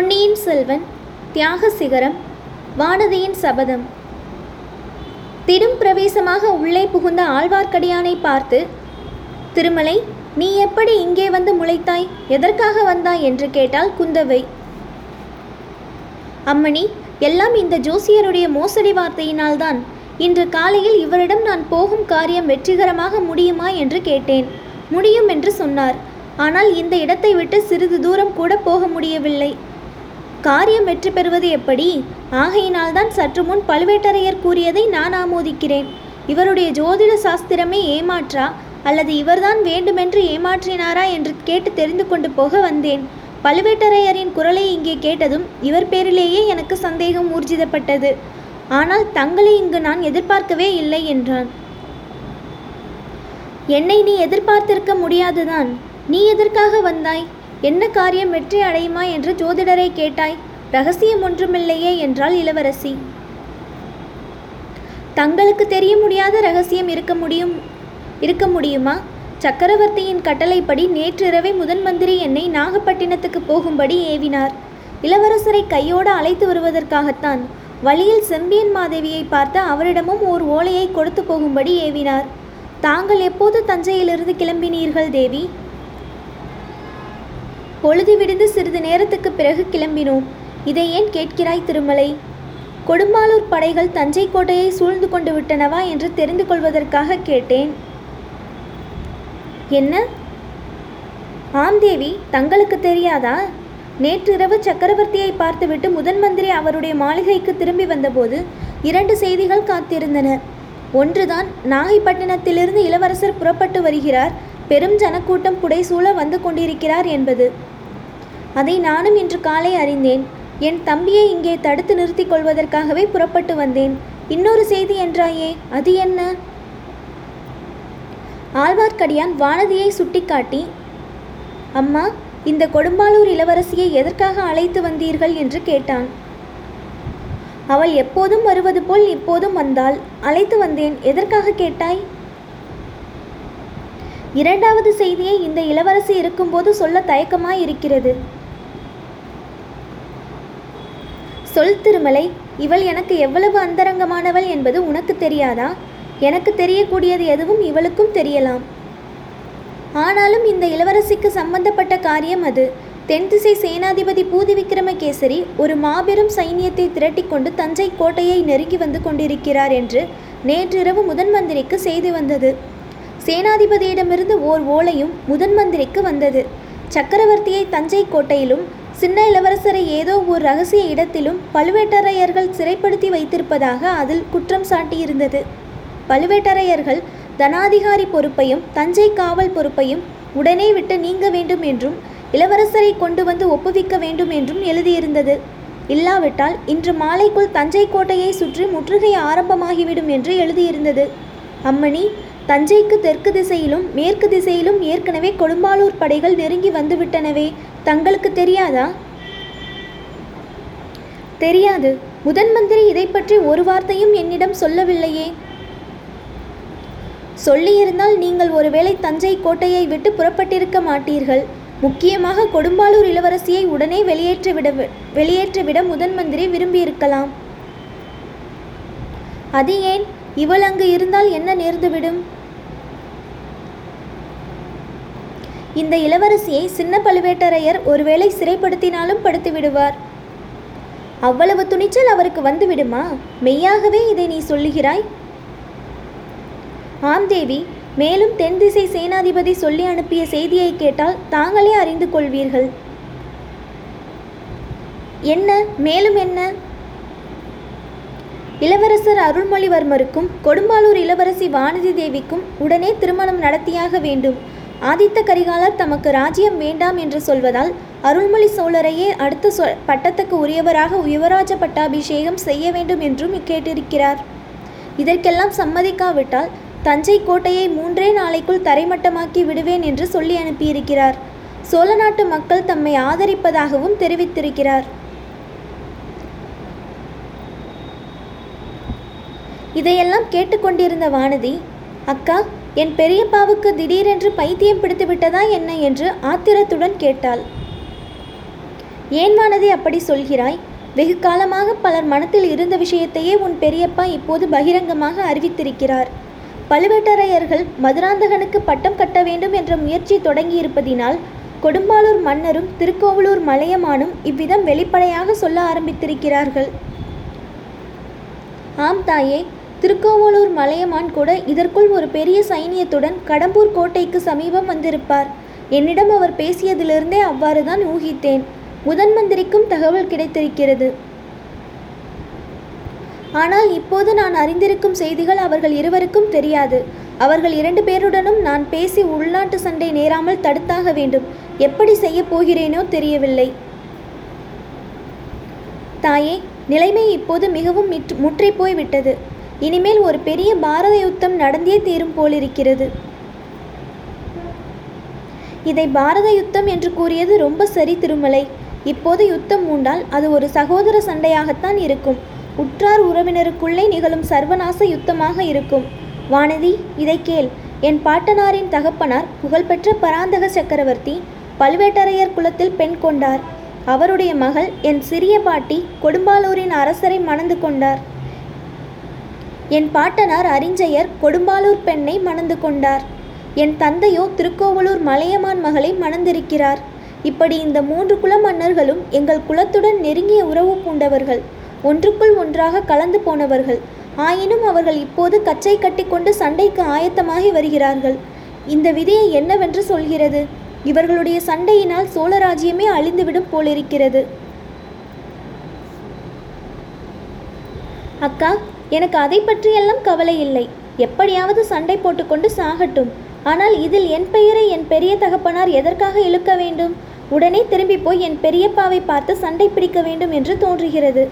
பொன்னியின் செல்வன் தியாக சிகரம் வானதியின் சபதம். திடும் பிரவேசமாக உள்ளே புகுந்த ஆழ்வார்க்கடியானை பார்த்து திருமலை நீ எப்படி இங்கே வந்து முளைத்தாய்? எதற்காக வந்தாய்? என்று கேட்டால் குந்தவை. அம்மணி எல்லாம் இந்த ஜோசியருடைய மோசடி வார்த்தையினால்தான். இன்று காலையில் இவரிடம் நான் போகும் காரியம் வெற்றிகரமாக முடியுமா? என்று கேட்டேன். முடியும் என்று சொன்னார். ஆனால் இந்த இடத்தை விட்டு சிறிது தூரம் கூட போக முடியவில்லை. காரியம் வெற்றி பெறுவது எப்படி? ஆகையினால்தான் சற்று முன் பழுவேட்டரையர் கூறியதை நான் ஆமோதிக்கிறேன். இவருடைய ஜோதிட சாஸ்திரமே ஏமாற்றா? அல்லது இவர்தான் வேண்டுமென்று ஏமாற்றினாரா என்று கேட்டு தெரிந்து கொண்டு போக வந்தேன். பழுவேட்டரையரின் குரலை இங்கே கேட்டதும் இவர் பேரிலேயே எனக்கு சந்தேகம் ஊர்ஜிதப்பட்டது. ஆனால் தங்களை இங்கு நான் எதிர்பார்க்கவே இல்லை என்றான். என்னை நீ எதிர்பார்த்திருக்க முடியாதுதான். நீ எதற்காக வந்தாய்? என்ன காரியம் வெற்றி அடையுமா என்று ஜோதிடரை கேட்டாய். ரகசியம் ஒன்றுமில்லையே என்றாள் இளவரசி. தங்களுக்கு தெரிய முடியாத ரகசியம் இருக்க முடியும் இருக்க முடியுமா? சக்கரவர்த்தியின் கட்டளைப்படி நேற்றிரவே முதன் மந்திரி என்னை நாகப்பட்டினத்துக்கு போகும்படி ஏவினார். இளவரசரை கையோடு அழைத்து வருவதற்காகத்தான் வழியில் செம்பியன் மாதேவியை பார்த்து அவரிடமும் ஓர் ஓலையை கொடுத்து போகும்படி ஏவினார். தாங்கள் எப்போது தஞ்சையிலிருந்து கிளம்பினீர்கள் தேவி? பொழுது விடிந்து சிறிது நேரத்துக்கு பிறகு கிளம்பினோம். இதை ஏன் கேட்கிறாய் திருமலை? கொடும்பாலூர் படைகள் தஞ்சை கோட்டையை சூழ்ந்து கொண்டு விட்டனவா என்று தெரிந்து கொள்வதற்காக கேட்டேன். என்ன? ஆம் தேவி தங்களுக்கு தெரியாதா? நேற்றிரவு சக்கரவர்த்தியை பார்த்துவிட்டு முதன் மந்திரி அவருடைய மாளிகைக்கு திரும்பி வந்தபோது இரண்டு செய்திகள் காத்திருந்தன. ஒன்றுதான் நாகைப்பட்டினத்திலிருந்து இளவரசர் புறப்பட்டு வருகிறார். பெரும் ஜனக்கூட்டம் புடைசூழ வந்து கொண்டிருக்கிறார் என்பது. அதை நானும் இன்று காலை அறிந்தேன். என் தம்பியை இங்கே தடுத்து நிறுத்திக் கொள்வதற்காகவே புறப்பட்டு வந்தேன். இன்னொரு செய்தி என்றாயே அது என்ன? ஆழ்வார்க்கடியான் வானதியை சுட்டிக்காட்டி அம்மா இந்த கொடும்பாலூர் இளவரசியை எதற்காக அழைத்து வந்தீர்கள் என்று கேட்டான். அவள் எப்போதும் வருவது போல் இப்போதும் வந்தாள். அழைத்து வந்தேன். எதற்காக கேட்டாய்? இரண்டாவது செய்தியை இந்த இளவரசி இருக்கும்போது சொல்ல தயக்கமாய் இருக்கிறது சொல் திருமலை இவள் எனக்கு எவ்வளவு அந்தரங்கமானவள் என்பது உனக்கு தெரியாதா? எனக்கு தெரியக்கூடியது எதுவும் இவளுக்கும் தெரியலாம். ஆனாலும் இந்த இளவரசிக்கு சம்பந்தப்பட்ட காரியம் அது. தென்திசை சேனாதிபதி பூதி விக்ரமகேசரி ஒரு மாபெரும் சைனியத்தை திரட்டிக்கொண்டு தஞ்சை கோட்டையை நெருங்கி வந்து கொண்டிருக்கிறார் என்று நேற்றிரவு முதன் மந்திரிக்கு செய்தி வந்தது. சேனாதிபதியிடமிருந்து ஓர் ஓலையும் முதன் மந்திரிக்கு வந்தது. சக்கரவர்த்தியை தஞ்சை கோட்டையிலும் சின்ன இளவரசரை ஏதோ ஒரு ரகசிய இடத்திலும் பழுவேட்டரையர்கள் சிறைப்படுத்தி வைத்திருப்பதாக அதில் குற்றம் சாட்டியிருந்தது. பழுவேட்டரையர்கள் தனாதிகாரி பொறுப்பையும் தஞ்சை காவல் பொறுப்பையும் உடனே விட்டு நீங்க வேண்டும் என்றும் இளவரசரை கொண்டு வந்து ஒப்புவிக்க வேண்டும் என்றும் எழுதியிருந்தது. இல்லாவிட்டால் இன்று மாலைக்குள் தஞ்சை கோட்டையை சுற்றி முற்றுகை ஆரம்பமாகிவிடும் என்று எழுதியிருந்தது. அம்மணி தஞ்சைக்கு தெற்கு திசையிலும் மேற்கு திசையிலும் ஏற்கனவே கொடும்பாலூர் படைகள் நெருங்கி வந்துவிட்டனவே தங்களுக்கு தெரியாதா? தெரியாது. முதன் மந்திரி இதை பற்றி ஒரு வார்த்தையும் என்னிடம் சொல்லவில்லையே. சொல்லியிருந்தால் நீங்கள் ஒருவேளை தஞ்சை கோட்டையை விட்டு புறப்பட்டிருக்க மாட்டீர்கள். முக்கியமாக கொடும்பாலூர் இளவரசியை உடனே வெளியேற்றிவிட வெளியேற்றிவிட முதன் மந்திரி விரும்பியிருக்கலாம். அது ஏன்? இவள் அங்கு இருந்தால் என்ன நேர்ந்துவிடும்? இந்த இளவரசியை சின்ன பழுவேட்டரையர் ஒருவேளை சிறைப்படுத்தினாலும் படுத்து விடுவார் அவ்வளவு துணிச்சல் அவருக்கு வந்துவிடுமா? மெய்யாகவே இதை நீ சொல்லுகிறாய்? ஆம் தேவி. மேலும் தென் திசை சேனாதிபதி சொல்லி அனுப்பிய செய்தியை கேட்டால் தாங்களே அறிந்து கொள்வீர்கள். என்ன? மேலும் என்ன? இளவரசர் அருள்மொழிவர்மருக்கும் கொடும்பாலூர் இளவரசி வானதி தேவிக்கும் உடனே திருமணம் நடத்தியாக வேண்டும். ஆதித்த கரிகாலர் தமக்கு ராஜ்யம் வேண்டாம் என்று சொல்வதால் அருள்மொழி சோழரையே அடுத்த சொ பட்டத்துக்கு உரியவராக யுவராஜ பட்டாபிஷேகம் செய்ய வேண்டும் என்றும் கேட்டிருக்கிறார் இதற்கெல்லாம் சம்மதிக்காவிட்டால் தஞ்சை கோட்டையை மூன்றே நாளைக்குள் தரைமட்டமாக்கி விடுவேன் என்று சொல்லி அனுப்பியிருக்கிறார். சோழ நாட்டு மக்கள் தம்மை ஆதரிப்பதாகவும் தெரிவித்திருக்கிறார். இதையெல்லாம் கேட்டுக்கொண்டிருந்த வானதி அக்கா என் பெரியப்பாவுக்கு திடீரென்று பைத்தியம் பிடித்து விட்டதா என்ன? என்று ஆத்திரத்துடன் கேட்டாள். ஏன் வானதி அப்படி சொல்கிறாய்? வெகு காலமாக பலர் மனத்தில் இருந்த விஷயத்தையே உன் பெரியப்பா இப்போது பகிரங்கமாக அறிவித்திருக்கிறார். பழுவேட்டரையர்கள் மதுராந்தகனுக்கு பட்டம் கட்ட வேண்டும் என்ற முயற்சி தொடங்கியிருப்பதினால் கொடும்பாளூர் மன்னரும் திருக்கோவலூர் மலையமானும் இவ்விதம் வெளிப்படையாக சொல்ல ஆரம்பித்திருக்கிறார்கள். ஆம் தாயே திருக்கோவலூர் மலையமான் கூட இதற்குள் ஒரு பெரிய சைனியத்துடன் கடம்பூர் கோட்டைக்கு சமீபம் வந்திருப்பார். என்னிடம் அவர் பேசியதிலிருந்தே அவ்வாறுதான் ஊகித்தேன். முதன் மந்திரிக்கும் தகவல் கிடைத்திருக்கிறது. ஆனால் இப்போது நான் அறிந்திருக்கும் செய்திகள் அவர்கள் இருவருக்கும் தெரியாது. அவர்கள் இரண்டு பேருடனும் நான் பேசி உள்நாட்டு சண்டை நேராமல் தடுத்தாக வேண்டும். எப்படி செய்யப் போகிறேனோ தெரியவில்லை. தாயே நிலைமை இப்போது மிகவும் முற்றி போய்விட்டது போய் விட்டது. இனிமேல் ஒரு பெரிய பாரத யுத்தம் நடந்தே தீரும் போலிருக்கிறது. இதை பாரத யுத்தம் என்று கூறியது ரொம்ப சரி திருமலை. இப்போது யுத்தம் மூண்டால் அது ஒரு சகோதர சண்டையாகத்தான் இருக்கும். உற்றார் உறவினருக்குள்ளே நிகழும் சர்வநாச யுத்தமாக இருக்கும். வானதி இதை கேள். என் பாட்டனாரின் தகப்பனார் புகழ்பெற்ற பராந்தக சக்கரவர்த்தி பழுவேட்டரையர் குலத்தில் பெண் கொண்டார். அவருடைய மகள் என் சிறிய பாட்டி கொடும்பாலூரின் அரசரை மணந்து கொண்டார். என் பாட்டனார் அரிஞ்சயர் கொடும்பாலூர் பெண்ணை மணந்து கொண்டார். என் தந்தையோ திருக்கோவலூர் மலையமான் மகளை மணந்திருக்கிறார். இப்படி இந்த மூன்று குல மன்னர்களும் எங்கள் குலத்துடன் நெருங்கிய உறவு பூண்டவர்கள். ஒன்றுக்குள் ஒன்றாக கலந்து போனவர்கள். ஆயினும் அவர்கள் இப்போது கச்சை கட்டிக்கொண்டு சண்டைக்கு ஆயத்தமாகி வருகிறார்கள். இந்த விதியை என்னவென்று சொல்கிறது? இவர்களுடைய சண்டையினால் சோழராஜ்யமே அழிந்துவிடும் போலிருக்கிறது. அக்கா எனக்கு அதை பற்றியெல்லாம் கவலை இல்லை. எப்படியாவது சண்டை போட்டுக்கொண்டு சாகட்டும். ஆனால் இதில் என் பெயரை என் பெரிய தகப்பனார் எதற்காக இழுக்க வேண்டும்? உடனே திரும்பி போய் என் பெரியப்பாவை பார்த்து சண்டை பிடிக்க வேண்டும் என்று தோன்றுகிறது.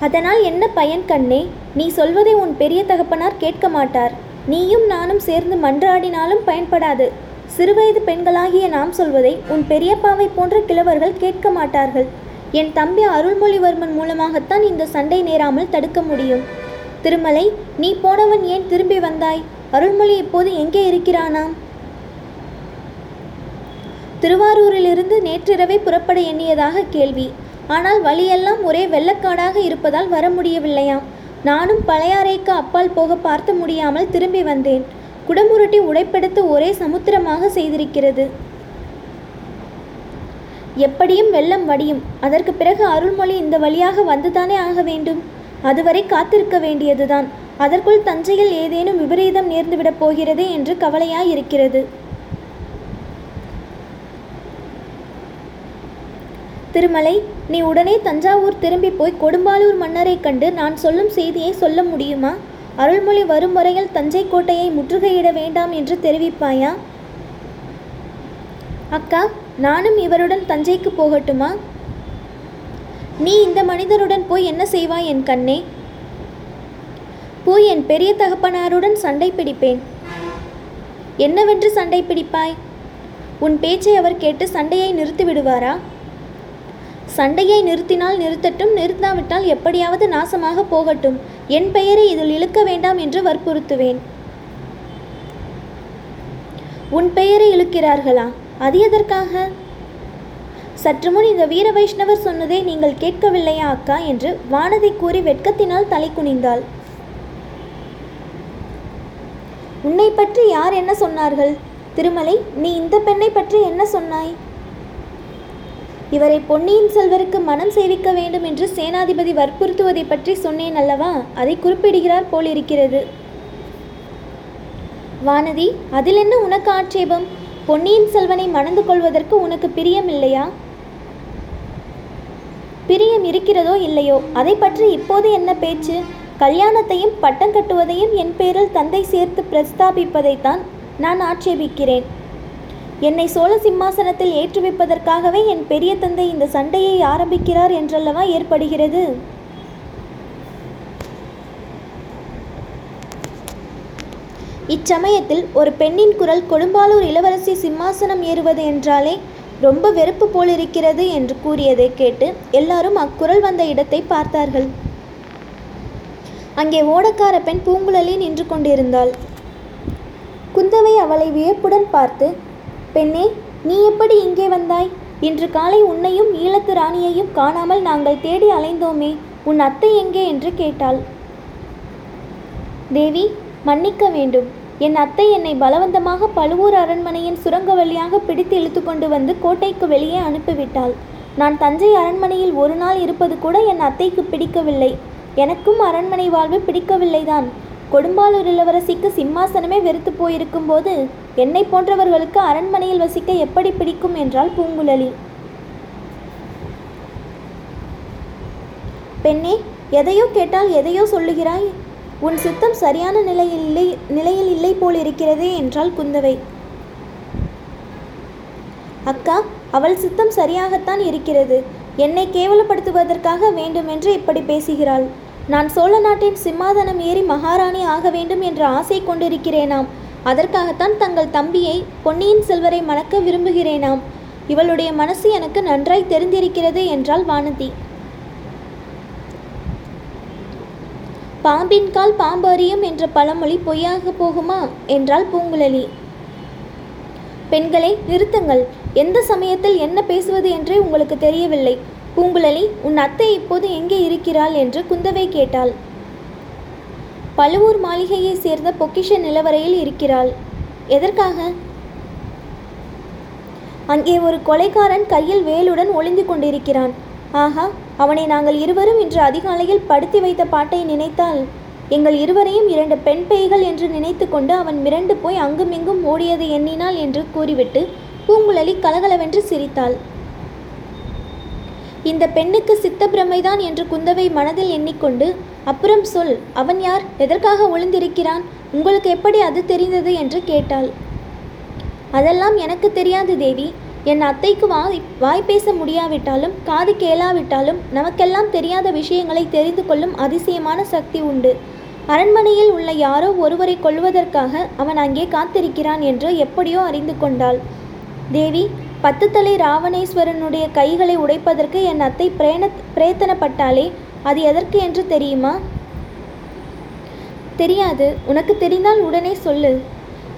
அதனால் என்ன பயன் கண்ணே? நீ சொல்வதை உன் பெரிய தகப்பனார் கேட்க மாட்டார். நீயும் நானும் சேர்ந்து மன்றாடினாலும் பயன்படாது. சிறுவயது பெண்களாகிய நாம் சொல்வதை உன் பெரியப்பாவை போன்ற கிழவர்கள் கேட்க மாட்டார்கள். என் தம்பி அருள்மொழிவர்மன் மூலமாகத்தான் இந்த சண்டை நேராமல் தடுக்க முடியும். திருமலை நீ போனவன் ஏன் திரும்பி வந்தாய்? அருள்மொழி இப்போது எங்கே இருக்கிறானாம்? திருவாரூரிலிருந்து நேற்றிரவே புறப்பட எண்ணியதாக கேள்வி. ஆனால் வழியெல்லாம் ஒரே வெள்ளக்காடாக இருப்பதால் வர முடியவில்லையாம். நானும் பழையாறைக்கு அப்பால் போக பார்த்து முடியாமல் திரும்பி வந்தேன். குடமுருட்டி உடைப்பெடுத்து ஒரே சமுத்திரமாக செய்திருக்கிறது. எப்படியும் வெள்ளம் வடியும். அதற்கு பிறகு அருள்மொழி இந்த வழியாக வந்துதானே ஆக வேண்டும்? அதுவரை காத்திருக்க வேண்டியதுதான். அதற்குள் தஞ்சையில் ஏதேனும் விபரீதம் நேர்ந்துவிடப் போகிறதே என்று கவலையாயிருக்கிறது திருமலை நீ உடனே தஞ்சாவூர் திரும்பி போய் கொடும்பாலூர் மன்னரைக் கண்டு நான் சொல்லும் செய்தியை சொல்ல முடியுமா? அருள்மொழி வரும் வரையில் தஞ்சை கோட்டையை முற்றுகையிட வேண்டாம் என்று தெரிவிப்பாயா? அக்கா நானும் இவருடன் தஞ்சைக்கு போகட்டுமா? நீ இந்த மனிதருடன் போய் என்ன செய்வாய் என் கண்ணே? போய் என் பெரிய தகப்பனாருடன் சண்டை பிடிப்பேன். என்னவென்று சண்டை பிடிப்பாய்? உன் பேச்சை அவர் கேட்டு சண்டையை நிறுத்தி விடுவாரா? சண்டையை நிறுத்தினால் நிறுத்தட்டும் நிறுத்தாவிட்டால் எப்படியாவது நாசமாக போகட்டும். என் பெயரை இதில் இழுக்க வேண்டாம் என்று வற்புறுத்துவேன். உன் பெயரை இழுக்கிறார்களா? அது எதற்காக? சற்று முன் இந்த வீர வைஷ்ணவர் சொன்னதை நீங்கள் கேட்கவில்லையா அக்கா? என்று வானதி கூறி வெட்கத்தினால் தலை குனிந்தாள். உன்னை பற்றி யார் என்ன சொன்னார்கள்? திருமலை நீ இந்த பெண்ணை பற்றி என்ன சொன்னாய்? இவரை பொன்னியின் செல்வருக்கு மனம் சேவிக்க வேண்டும் என்று சேனாதிபதி வற்புறுத்துவதை பற்றி சொன்னேன் அல்லவா? அதை குறிப்பிடுகிறார் போலிருக்கிறது. வானதி அதில் என்ன உனக்கு ஆட்சேபம்? பொன்னியின் செல்வனை மணந்து கொள்வதற்கு உனக்கு பிரியம் இல்லையா? பிரியம் இருக்கிறதோ இல்லையோ? அதை பற்றி இப்போது என்ன பேச்சு? கல்யாணத்தையும் பட்டம் கட்டுவதையும் என் பேரில் தந்தை சேர்த்து பிரஸ்தாபிப்பதைத்தான் நான் ஆட்சேபிக்கிறேன். என்னை சோழ சிம்மாசனத்தில் ஏற்றுவிப்பதற்காகவே என் பெரிய தந்தை இந்த சண்டையை ஆரம்பிக்கிறார் என்றல்லவா ஏற்படுகிறது? இச்சமயத்தில் ஒரு பெண்ணின் குரல் கொடும்பாலூர் இளவரசி சிம்மாசனம் ஏறுவது என்றாலே ரொம்ப வெறுப்பு போலிருக்கிறது என்று கூறியதை கேட்டு எல்லாரும் அக்குரல் வந்த இடத்தை பார்த்தார்கள். அங்கே ஓடக்கார பெண் பூங்குழலி நின்று கொண்டிருந்தாள். குந்தவை அவளை வியப்புடன் பார்த்து பெண்ணே நீ எப்படி இங்கே வந்தாய்? இன்று காலை உன்னையும் ஈழத்து ராணியையும் காணாமல் நாங்கள் தேடி அலைந்தோமே உன் அத்தை எங்கே என்று கேட்டாள். தேவி மன்னிக்க வேண்டும். என் அத்தை என்னை பலவந்தமாக பழுவூர் அரண்மனையின் சுரங்க வழியாக பிடித்து இழுத்து கொண்டு வந்து கோட்டைக்கு வெளியே அனுப்பிவிட்டாள். நான் தஞ்சை அரண்மனையில் ஒரு நாள் இருப்பது கூட என் அத்தைக்கு பிடிக்கவில்லை. எனக்கும் அரண்மனை வாழ்வு பிடிக்கவில்லைதான். கொடும்பாலூர் இளவரசிக்கு சிம்மாசனமே வெறுத்து போயிருக்கும் போது என்னை போன்றவர்களுக்கு அரண்மனையில் வசிக்க எப்படி பிடிக்கும் என்றாள் பூங்குழலி. பெண்ணே எதையோ கேட்டால் எதையோ சொல்லுகிறாய்? உன் சித்தம் சரியான நிலையில் இல்லை நிலையில் இல்லை போல் இருக்கிறதே என்றாள் குந்தவை. அக்கா அவள் சித்தம் சரியாகத்தான் இருக்கிறது. என்னை கேவலப்படுத்துவதற்காக வேண்டுமென்று இப்படி பேசுகிறாள். நான் சோழ நாட்டின் சிம்மாதனம் ஏறி மகாராணி ஆக வேண்டும் என்ற ஆசை கொண்டிருக்கிறேனாம். அதற்காகத்தான் தங்கள் தம்பியை பொன்னியின் செல்வரை மணக்க விரும்புகிறேனாம். இவளுடைய மனசு எனக்கு நன்றாய் தெரிந்திருக்கிறது என்றாள் வானதி. பாம்பின் கால் பாம்பு அறியும் என்ற பழமொழி பொய்யாக போகுமா? என்றாள் பூங்குழலி. பெண்களை நிறுத்துங்கள். எந்த சமயத்தில் என்ன பேசுவது என்றே உங்களுக்கு தெரியவில்லை. பூங்குழலி உன் அத்தை இப்போது எங்கே இருக்கிறாள்? என்று குந்தவை கேட்டாள். பழுவூர் மாளிகையைச் சேர்ந்த பொக்கிஷ நிலவரையில் இருக்கிறாள். எதற்காக? அங்கே ஒரு கொலைக்காரன் கையில் வேலுடன் ஒளிந்து கொண்டிருக்கிறான். ஆஹா அவனை நாங்கள் இருவரும் இன்று அதிகாலையில் படுத்தி வைத்த பாட்டை நினைத்தால் எங்கள் இருவரையும் இரண்டு பெண் பேய்கள் என்று நினைத்து கொண்டு அவன் மிரண்டு போய் அங்குமிங்கும் ஓடியதை எண்ணினாள் என்று கூறிவிட்டு பூங்குழலி கலகலவென்று சிரித்தாள். இந்த பெண்ணுக்கு சித்தப்பிரமைதான் என்று குந்தவை மனதில் எண்ணிக்கொண்டு அப்புறம் சொல் அவன் யார்? எதற்காக ஒளிந்திருக்கிறான்? உங்களுக்கு எப்படி அது தெரிந்தது? என்று கேட்டாள். அதெல்லாம் எனக்கு தெரியாது தேவி. என் அத்தைக்கு வாய் வாய் பேச முடியாவிட்டாலும் காது கேளாவிட்டாலும் நமக்கெல்லாம் தெரியாத விஷயங்களை தெரிந்து கொள்ளும் அதிசயமான சக்தி உண்டு. அரண்மனையில் உள்ள யாரோ ஒருவரை கொள்வதற்காக அவன் அங்கே காத்திருக்கிறான் என்று எப்படியோ அறிந்து கொண்டாள். தேவி பத்து தலை ராவணேஸ்வரனுடைய கைகளை உடைப்பதற்கு என் அத்தை பிரேன பிரேத்தனப்பட்டாலே அது எதற்கு என்று தெரியுமா? தெரியாது. உனக்கு தெரிந்தால் உடனே சொல்லு.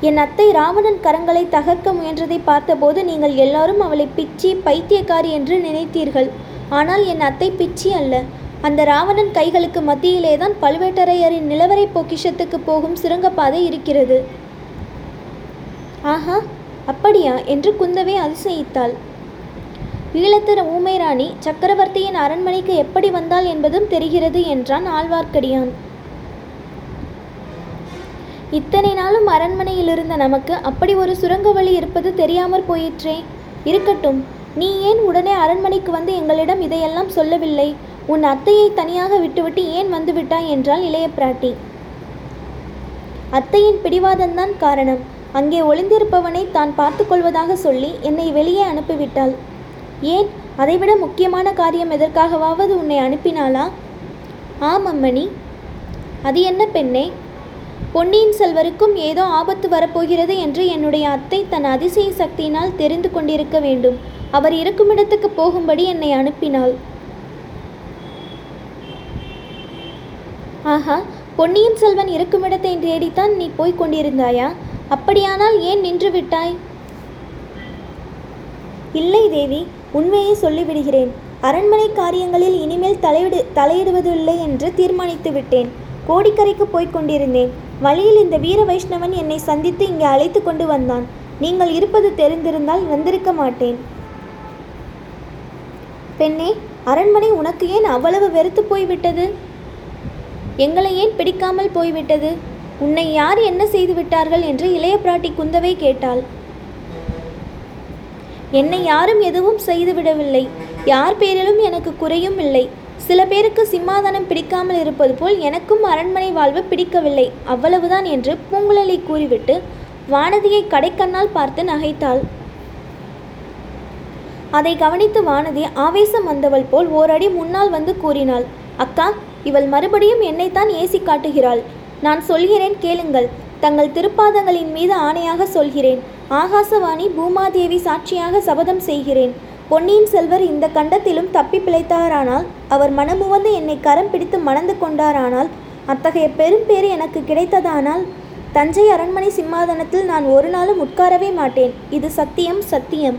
என் அத்தை ராவணன் கரங்களை தகர்க்க முயன்றதை பார்த்தபோது நீங்கள் எல்லாரும் அவளை பிச்சி பைத்தியக்காரி என்று நினைத்தீர்கள். ஆனால் என் அத்தை பிச்சி அல்ல. அந்த ராவணன் கைகளுக்கு மத்தியிலே தான் பழுவேட்டரையரின் நிலவரை பொக்கிஷத்துக்கு போகும் சுரங்கப்பாதை இருக்கிறது. ஆஹா! அப்படியா? என்று குந்தவை அதிசயித்தாள். ஈழத்திற ஊமைராணி சக்கரவர்த்தியின் அரண்மனைக்கு எப்படி வந்தாள் என்பதும் தெரிகிறது என்றான் ஆழ்வார்க்கடியான். இத்தனை நாளும் அரண்மனையில் இருந்த நமக்கு அப்படி ஒரு சுரங்க வழி இருப்பது தெரியாமற் போயிற்றே. இருக்கட்டும் நீ ஏன் உடனே அரண்மனைக்கு வந்து எங்களிடம் இதையெல்லாம் சொல்லவில்லை? உன் அத்தையை தனியாக விட்டுவிட்டு ஏன் வந்துவிட்டாய்? என்றாள் இளைய பிராட்டி அத்தையின் பிடிவாதம்தான் காரணம். அங்கே ஒளிந்திருப்பவனை தான் பார்த்து கொள்வதாக சொல்லி என்னை வெளியே அனுப்பிவிட்டாள். ஏன்? அதைவிட முக்கியமான காரியம் எதற்காகவாவது உன்னை அனுப்பினாளா? ஆம் அம்மணி. அது என்ன பெண்ணே? பொன்னியின் செல்வருக்கும் ஏதோ ஆபத்து வரப்போகிறது என்று என்னுடைய அத்தை தன் அதிசய சக்தியினால் தெரிந்து கொண்டிருக்க வேண்டும். அவர் இருக்குமிடத்துக்கு போகும்படி என்னை அனுப்பினாள். ஆஹா பொன்னியின் செல்வன் இருக்குமிடத்தை தேடித்தான் நீ போய்க் கொண்டிருந்தாயா? அப்படியானால் ஏன் நின்று விட்டாய் இல்லை தேவி உண்மையை சொல்லிவிடுகிறேன். அரண்மனை காரியங்களில் இனிமேல் தலையிடு தலையிடுவதில்லை என்று தீர்மானித்து விட்டேன். கோடிக்கரைக்கு போய்க் கொண்டிருந்தேன். வழியில் இந்த வீர வைஷ்ணவன் என்னை சந்தித்து இங்கே அழைத்து கொண்டு வந்தான். நீங்கள் இருப்பது தெரிந்திருந்தால் வந்திருக்க மாட்டேன். பெண்ணே அரண்மனை உனக்கு ஏன் அவ்வளவு வெறுத்து போய்விட்டது? எங்களை ஏன் பிடிக்காமல் போய்விட்டது? உன்னை யார் என்ன செய்து விட்டார்கள் என்று இளைய பிராட்டி குந்தவை கேட்டாள். என்னை யாரும் எதுவும் செய்துவிடவில்லை. யார் பேரிலும் எனக்கு குறையும் இல்லை. சில பேருக்கு சிம்மாதனம் பிடிக்காமல் இருப்பது போல் எனக்கும் அரண்மனை வாழ்வு பிடிக்கவில்லை. அவ்வளவுதான் என்று பூங்குழலி கூறிவிட்டு வானதியை கடைக்கண்ணால் பார்த்து நகைத்தாள். அதை கவனித்து வானதி ஆவேசம் வந்தவள் போல் ஓரடி முன்னால் வந்து கூறினாள். அக்கா இவள் மறுபடியும் என்னைத்தான் ஏசி காட்டுகிறாள் நான் சொல்கிறேன் கேளுங்கள். தங்கள் திருப்பாதங்களின் மீது ஆணையாக சொல்கிறேன். ஆகாசவாணி பூமாதேவி சாட்சியாக சபதம் செய்கிறேன். பொன்னியின் செல்வர் இந்த கண்டத்திலும் தப்பி பிழைத்தாரானால் அவர் மனமுவந்து என்னை கரம் பிடித்து மணந்து கொண்டாரானால் அத்தகைய பெரும் பேறு எனக்கு கிடைத்ததானால் தஞ்சை அரண்மனை சிம்மாதனத்தில் நான் ஒரு நாளும் உட்காரவே மாட்டேன். இது சத்தியம் சத்தியம்.